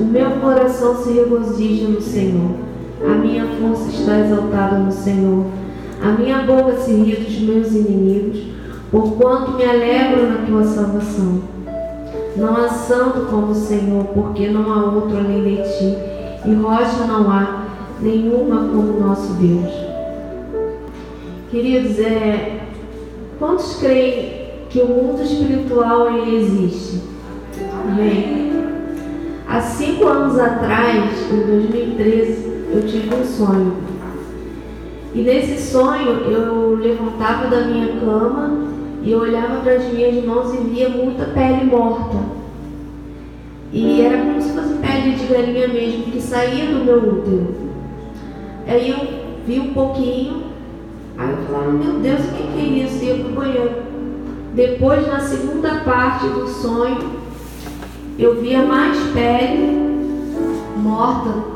O meu coração se regozija no Senhor. A minha força está exaltada no Senhor. A minha boca se ri dos meus inimigos, porquanto me alegro na tua salvação. Não há santo como o Senhor, porque não há outro além de ti, e rocha não há nenhuma como nosso Deus. Queridos, é, quantos creem que o mundo espiritual ele existe? Amém? Há cinco anos atrás, em 2013, eu tive um sonho. E nesse sonho eu levantava da minha cama e eu olhava para as minhas mãos e via muita pele morta. E era como se fosse pele de galinha mesmo, que saía do meu útero. Aí eu vi um pouquinho, aí eu falava, meu Deus, o que é isso? E eu fui. Depois, na segunda parte do sonho, eu via mais pele morta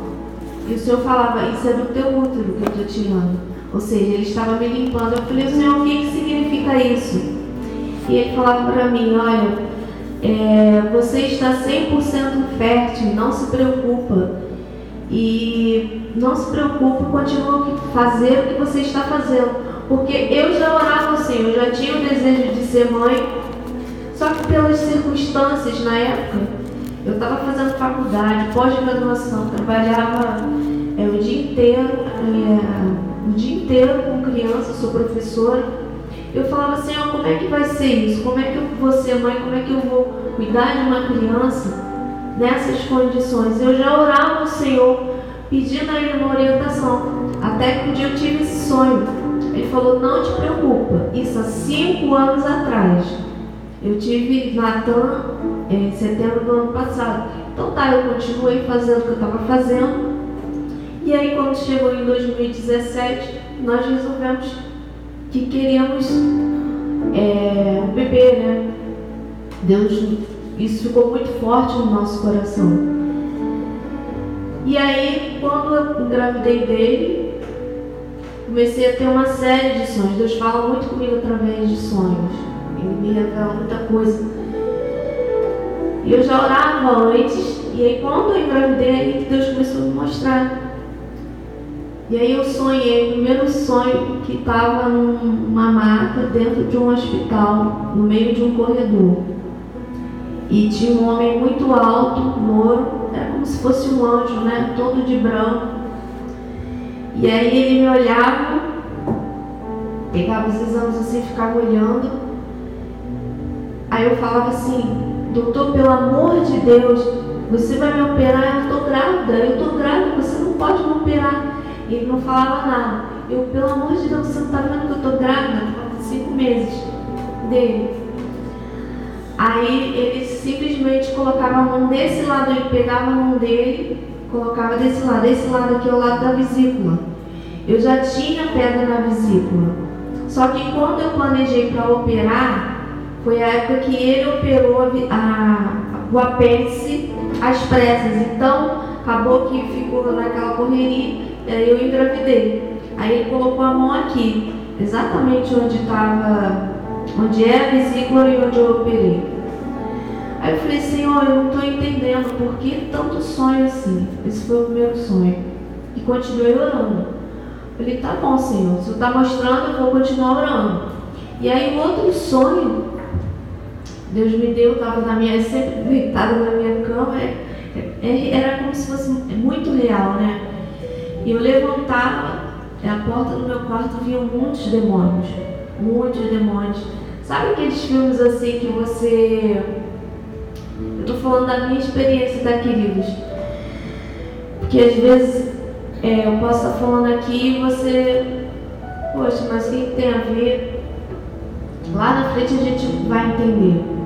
e o Senhor falava, isso é do teu útero que eu estou tirando. Ou seja, ele estava me limpando. Eu falei, Senhor, o que, que significa isso? E ele falava para mim, olha, é, você está 100% fértil, não se preocupa. E não se preocupe, continua a fazer o que você está fazendo. Porque eu já orava assim, eu já tinha o desejo de ser mãe, só que pelas circunstâncias na época, eu estava fazendo faculdade, pós-graduação, trabalhava é, o dia inteiro, é, o dia inteiro com criança, sou professora. Eu falava assim, oh, como é que vai ser isso? Como é que eu vou ser mãe? Como é que eu vou cuidar de uma criança nessas condições? Eu já orava ao Senhor, pedindo a Ele uma orientação. Até que um dia eu tive esse sonho. Ele falou, não te preocupa, isso há cinco anos atrás. Eu tive Natan em setembro do ano passado. Então tá, eu continuei fazendo o que eu estava fazendo. E aí quando chegou em 2017, nós resolvemos que queríamos é, um bebê, né? Deus, isso ficou muito forte no nosso coração. E aí, quando eu engravidei dele, comecei a ter uma série de sonhos. Deus fala muito comigo através de sonhos. Ele me revela muita coisa. E eu já orava antes, e aí quando eu engravidei, Deus começou a me mostrar. E aí eu sonhei, o primeiro sonho que estava numa maca dentro de um hospital, no meio de um corredor. E tinha um homem muito alto, louro, era como se fosse um anjo, né? Todo de branco. E aí ele me olhava, pegava os exames assim, ficava olhando. Aí eu falava assim, doutor, pelo amor de Deus, você vai me operar, eu estou grávida, eu estou grávida, você não pode me operar. E ele não falava nada. Eu, pelo amor de Deus, você não está vendo que eu estou grávida? Faltam cinco meses dele. Aí ele simplesmente colocava a mão desse lado, ele pegava a mão dele, colocava desse lado. Esse lado aqui é o lado da vesícula. Eu já tinha pedra na vesícula. Só que quando eu planejei para operar, foi a época que ele operou a, a, o apêndice às pressas. Então, acabou que ficou naquela correria, e aí eu engravidei. Aí ele colocou a mão aqui, exatamente onde estava, onde é a vesícula e onde eu operei. Aí eu falei, Senhor, eu não estou entendendo por que tanto sonho assim. Esse foi o primeiro sonho. E continuei orando. Eu falei, tá bom, Senhor, se o Senhor está mostrando, eu vou continuar orando. E aí o outro sonho Deus me deu, estava na minha, sempre deitada na minha cama, é, é, era como se fosse muito real, né? E eu levantava, a porta do meu quarto vinha muitos demônios, muitos demônios. Sabe aqueles filmes assim que você. Eu estou falando da minha experiência, tá, queridos? Porque às vezes é, eu posso estar falando aqui e você. Poxa, mas o que tem a ver? Lá na frente a gente vai entender.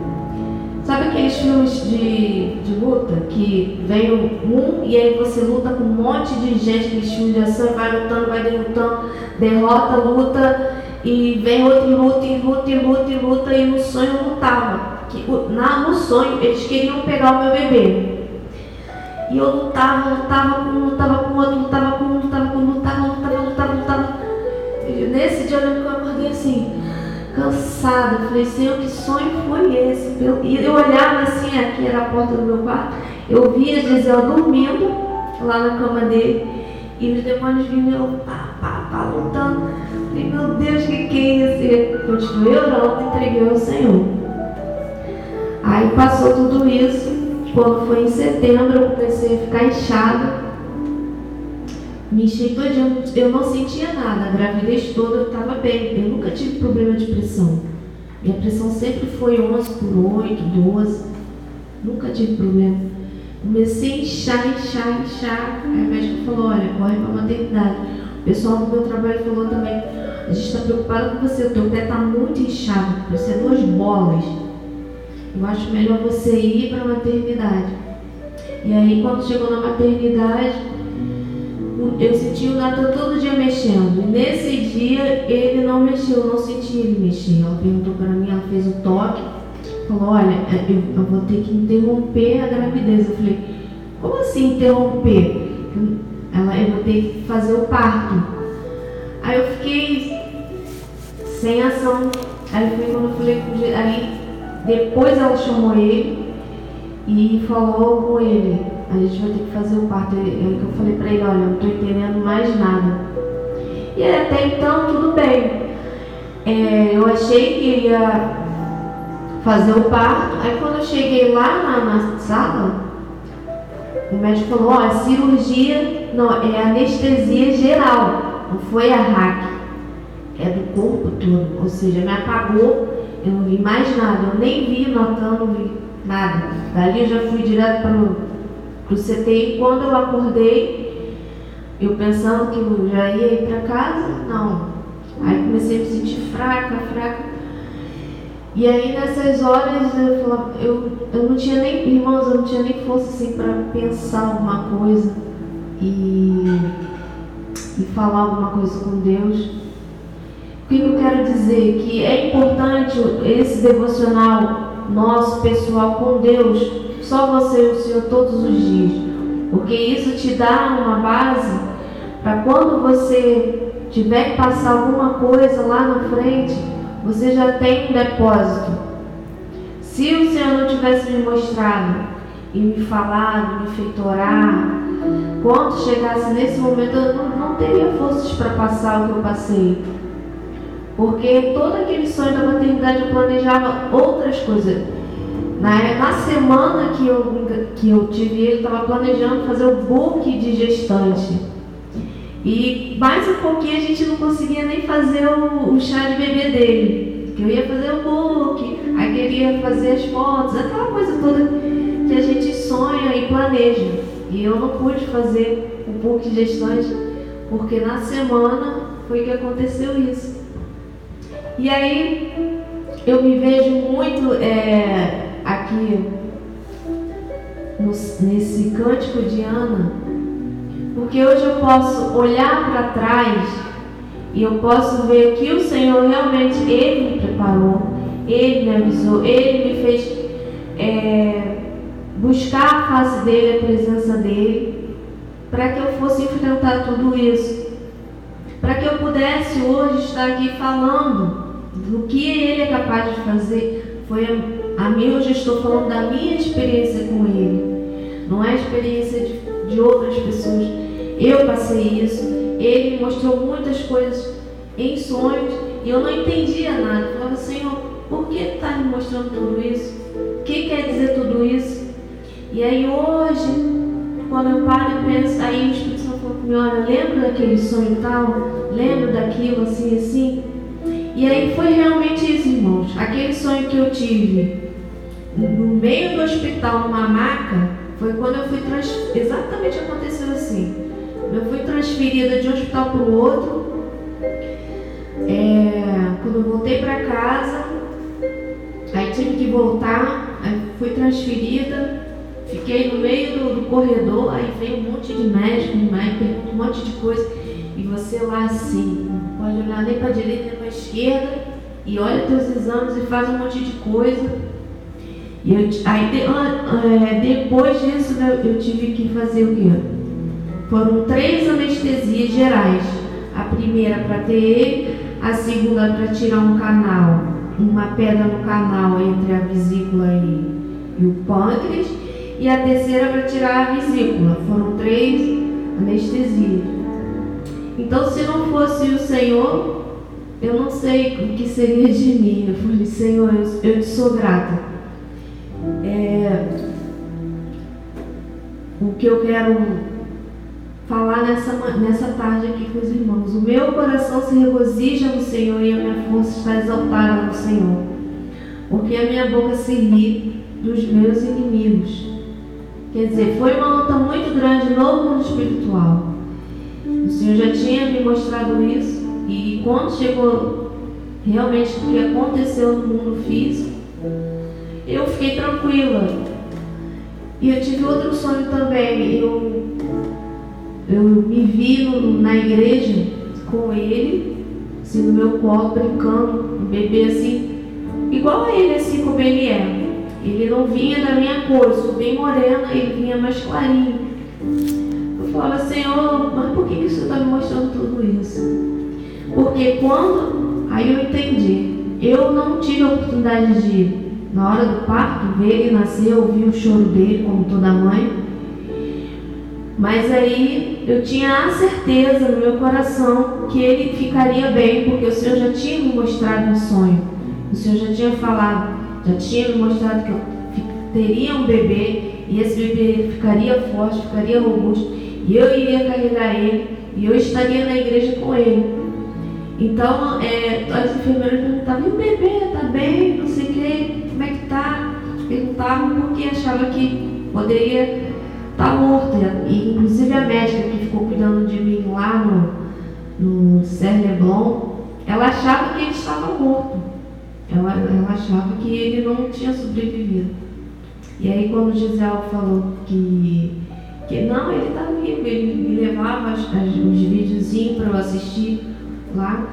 Sabe aqueles filmes de, de luta que vem um e aí você luta com um monte de gente, aqueles filmes de ação, e vai lutando, vai derrotando, derrota, luta, e vem outro luta, e luta, e luta, e luta, e no sonho lutava. Que, na, no sonho eles queriam pegar o meu bebê. E eu lutava, lutava com um, lutava com outro, lutava com um, lutava com um, lutava, lutava, lutava, lutava. E nesse dia eu lembro que eu acordei assim cansada. Eu falei, Senhor, que sonho foi esse? E eu olhava assim, aqui era a porta do meu quarto, Eu via Gisele dormindo lá na cama dele e os demônios vinham pá, pá, pá, lutando. Falei, meu Deus, o que, que é isso? Continuei orando, entreguei ao Senhor. Aí passou tudo isso. Quando foi em setembro, eu comecei a ficar inchada. Enchei todinho, eu não sentia nada. A gravidez toda eu estava bem. Eu nunca tive problema de pressão. Minha pressão sempre foi 11 por 8, 12. Nunca tive problema. Comecei a inchar, inchar, inchar. Aí a médica falou: olha, corre para a maternidade. O pessoal do meu trabalho falou também: a gente está preocupado com você, o teu pé está muito inchado, você é duas bolas. Eu acho melhor você ir para a maternidade. E aí, quando chegou na maternidade, eu senti o Natan todo dia mexendo. E nesse dia ele não mexeu, eu não senti ele mexer. Ela perguntou para mim, ela fez o toque, falou, olha, é, eu, eu, vou ter que interromper a gravidez. Eu falei, como assim interromper? Ela, eu vou ter que fazer o parto. Aí eu fiquei sem ação. Aí foi quando eu falei aí depois ela chamou ele e falou com ele a gente vai ter que fazer o parto. Aí eu falei para ele, olha, eu não estou entendendo mais nada. E até então tudo bem. É, eu achei que ia fazer o parto. Aí quando eu cheguei lá na, na sala, o médico falou, ó, oh, cirurgia, não, é anestesia geral, não foi a hack. É do corpo todo. Ou seja, me apagou, eu não vi mais nada, eu nem vi notando, não vi nada. Dali eu já fui direto para o para o CTI. Quando eu acordei, eu pensando que eu já ia ir para casa, não. Aí comecei a me sentir fraca, fraca. E aí nessas horas eu, falava, eu, eu não tinha nem, irmãos, eu não tinha nem força assim para pensar alguma coisa e, e falar alguma coisa com Deus. O que eu quero dizer? Que é importante esse devocional nosso, pessoal, com Deus, só você e o Senhor todos os dias. Porque isso te dá uma base para quando você tiver que passar alguma coisa lá na frente, você já tem um depósito. Se o Senhor não tivesse me mostrado e me falado, me feito orar, quando chegasse nesse momento eu não, não teria forças para passar o que eu passei. Porque todo aquele sonho da maternidade eu planejava outras coisas. Na, na semana que eu, que eu tive ele, estava planejando fazer o book de gestante. E mais um pouquinho a gente não conseguia nem fazer o, o chá de bebê dele. Que eu ia fazer o book, aí queria fazer as fotos, aquela coisa toda que a gente sonha e planeja. E eu não pude fazer o book de gestante, porque na semana foi que aconteceu isso. E aí eu me vejo muito. É, aqui nesse cântico de Ana, porque hoje eu posso olhar para trás e eu posso ver que o Senhor realmente Ele me preparou, Ele me avisou, Ele me fez é, buscar a face dele, a presença dele, para que eu fosse enfrentar tudo isso, para que eu pudesse hoje estar aqui falando do que Ele é capaz de fazer. Foi a a mim hoje estou falando da minha experiência com Ele. Não é a experiência de, de outras pessoas. Eu passei isso. Ele me mostrou muitas coisas em sonhos e eu não entendia nada. Eu falava, Senhor, por que está me mostrando tudo isso? O que quer dizer tudo isso? E aí hoje, quando eu paro e penso, aí o Espírito Santo falou olha, lembra daquele sonho tal? Lembra daquilo assim, assim? E aí foi realmente isso, irmãos. Aquele sonho que eu tive no meio do hospital, numa maca, foi quando eu fui transferida. Exatamente aconteceu assim. Eu fui transferida de um hospital para o outro. É, quando eu voltei para casa, aí tive que voltar, aí fui transferida, fiquei no meio do, do corredor, aí veio um monte de médico, um médico um monte de coisa. E você lá assim, pode olhar nem para a direita nem para a esquerda, e olha teus exames e faz um monte de coisa. E eu, aí de, é, depois disso né, eu tive que fazer o quê? Foram três anestesias gerais. A primeira para ele, a segunda para tirar um canal, uma pedra no canal entre a vesícula e, e o pâncreas, e a terceira para tirar a vesícula. Foram três anestesias. Então, se não fosse o Senhor, eu não sei o que seria de mim. Eu falei, Senhor, eu, te sou grata. É, o que eu quero falar nessa, nessa tarde aqui com os irmãos. O meu coração se regozija no Senhor e a minha força está exaltada no Senhor. Porque a minha boca se ri dos meus inimigos. Quer dizer, foi uma luta muito grande no mundo espiritual. O Senhor já tinha me mostrado isso. E quando chegou realmente o que aconteceu no mundo físico, eu fiquei tranquila. E eu tive outro sonho também. Eu, eu me vi no, na igreja com ele, assim, no meu colo, brincando, um bebê assim, igual a ele, assim como ele é. Ele não vinha da minha cor, eu sou bem morena, ele vinha mais clarinho. Eu falava, Senhor, mas por que, que o Senhor está me mostrando tudo isso? Porque quando. Aí eu entendi. Eu não tive a oportunidade de, na hora do parto, ver ele nascer, ouvir o choro dele, como toda mãe. Mas aí eu tinha a certeza no meu coração que ele ficaria bem, porque o Senhor já tinha me mostrado um sonho. O Senhor já tinha falado já tinha me mostrado que eu teria um bebê e esse bebê ficaria forte, ficaria robusto e eu iria carregar ele e eu estaria na igreja com ele. Então, é, as enfermeiras perguntavam, e o bebê está bem, não sei o que, como é que está? Perguntavam porque achava que poderia estar tá morto. E, inclusive a médica que ficou cuidando de mim lá no, no Serre Leblon, ela achava que ele estava morto. Ela, ela achava que ele não tinha sobrevivido. E aí quando Gisele falou que, que não, ele está vivo, ele me levava as, as, os videozinhos para eu assistir lá.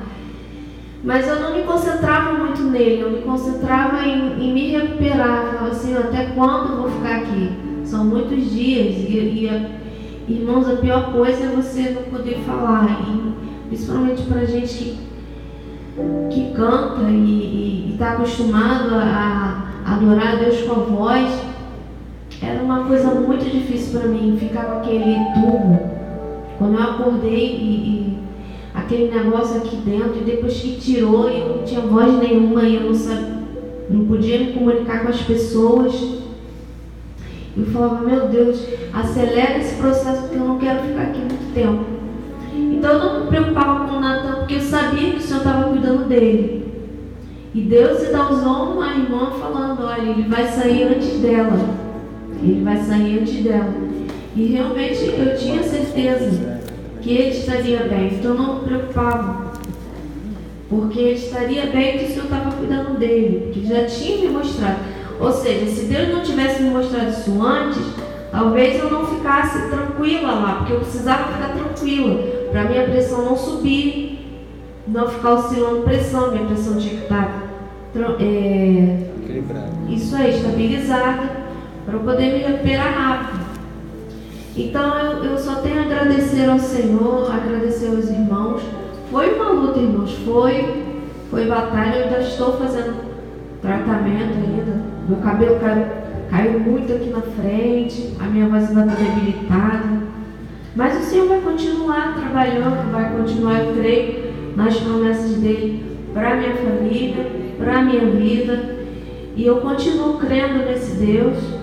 Mas eu não me concentrava muito nele, eu me concentrava em, em me recuperar. Eu falava assim, até quando eu vou ficar aqui? São muitos dias. E, e irmãos, a pior coisa é você não poder falar. E, principalmente para gente que que canta e está acostumado a, a, adorar a Deus com a voz, era uma coisa muito difícil para mim, ficar com aquele tubo. Quando eu acordei e, e, aquele negócio aqui dentro, e depois que tirou, eu não tinha voz nenhuma e eu não, sabia, não podia me comunicar com as pessoas. Eu falava, meu Deus, acelera esse processo porque eu não quero ficar aqui muito tempo. Então eu não me preocupava com Natan, porque eu sabia que o Senhor estava cuidando dele. E Deus ainda usou uma irmã falando, olha, ele vai sair antes dela. Ele vai sair antes dela. E realmente eu tinha certeza que ele estaria bem. Então eu não me preocupava. Porque ele estaria bem que o Senhor estava cuidando dele. Que já tinha me mostrado. Ou seja, se Deus não tivesse me mostrado isso antes, talvez eu não ficasse tranquila lá, porque eu precisava ficar tranquila para minha pressão não subir, não ficar oscilando pressão, minha pressão tinha que estar é, isso aí, estabilizada, para eu poder me recuperar rápido. Então eu, eu só tenho a agradecer ao Senhor, agradecer aos irmãos. Foi uma luta, irmãos, foi, foi batalha, eu ainda estou fazendo tratamento ainda. Meu cabelo caiu, caiu muito aqui na frente, a minha voz ainda está debilitada. Mas o Senhor vai continuar trabalhando, vai continuar, eu creio, nas promessas dele para minha família, para minha vida. E eu continuo crendo nesse Deus.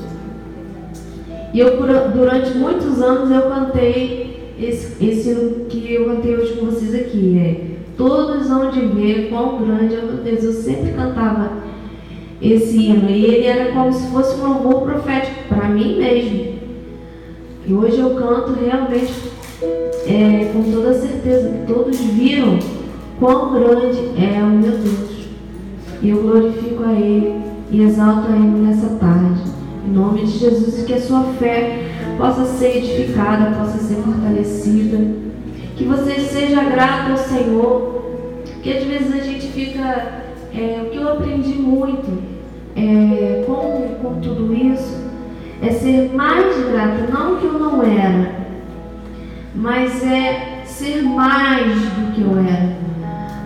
E eu, durante muitos anos, eu cantei esse, esse que eu cantei hoje com vocês aqui. É, Todos vão de ver quão grande é meu Deus. Eu sempre cantava esse hino. E ele era como se fosse um louvor profético para mim mesmo. E hoje eu canto realmente é, com toda certeza que todos viram quão grande é o meu Deus. E eu glorifico a Ele e exalto a Ele nessa tarde. Em nome de Jesus, que a sua fé possa ser edificada, possa ser fortalecida. Que você seja grato ao Senhor. Que às vezes a gente fica. É, o que eu aprendi muito é, com, com tudo isso é ser mais grata, não que eu não era, mas é ser mais do que eu era.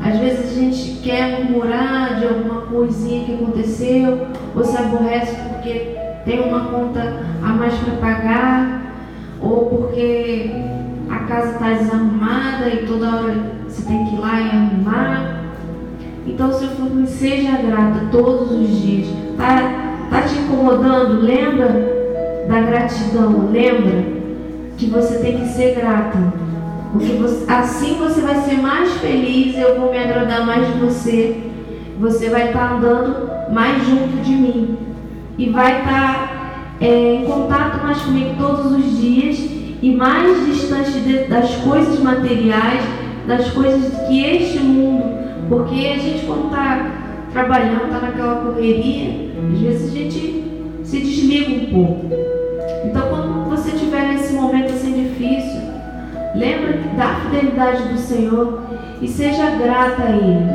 Às vezes a gente quer murmurar de alguma coisinha que aconteceu, ou se aborrece porque tem uma conta a mais para pagar, ou porque a casa está desarrumada e toda hora você tem que ir lá e arrumar. Então, se for, seja grata todos os dias. Tá, tá te incomodando? Lembra da gratidão. Lembra que você tem que ser grata. Porque você, assim você vai ser mais feliz, eu vou me agradar mais de você. Você vai estar tá andando mais junto de mim. E vai estar tá, é, em contato mais comigo todos os dias e mais distante de, das coisas materiais, das coisas que este mundo. Porque a gente quando está trabalhando, está naquela correria, às vezes a gente se desliga um pouco. Então, quando você estiver nesse momento assim difícil, lembra da fidelidade do Senhor e seja grata a Ele.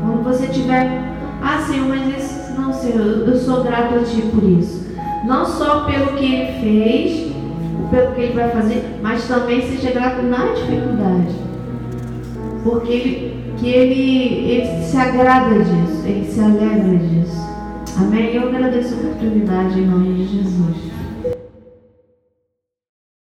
Quando você tiver, ah Senhor, mas isso, não Senhor, eu sou grato a Ti por isso. Não só pelo que Ele fez, pelo que Ele vai fazer, mas também seja grato na dificuldade. Porque Ele, que ele, ele se agrada disso, Ele se alegra disso. Amém? Eu agradeço a oportunidade em nome de Jesus.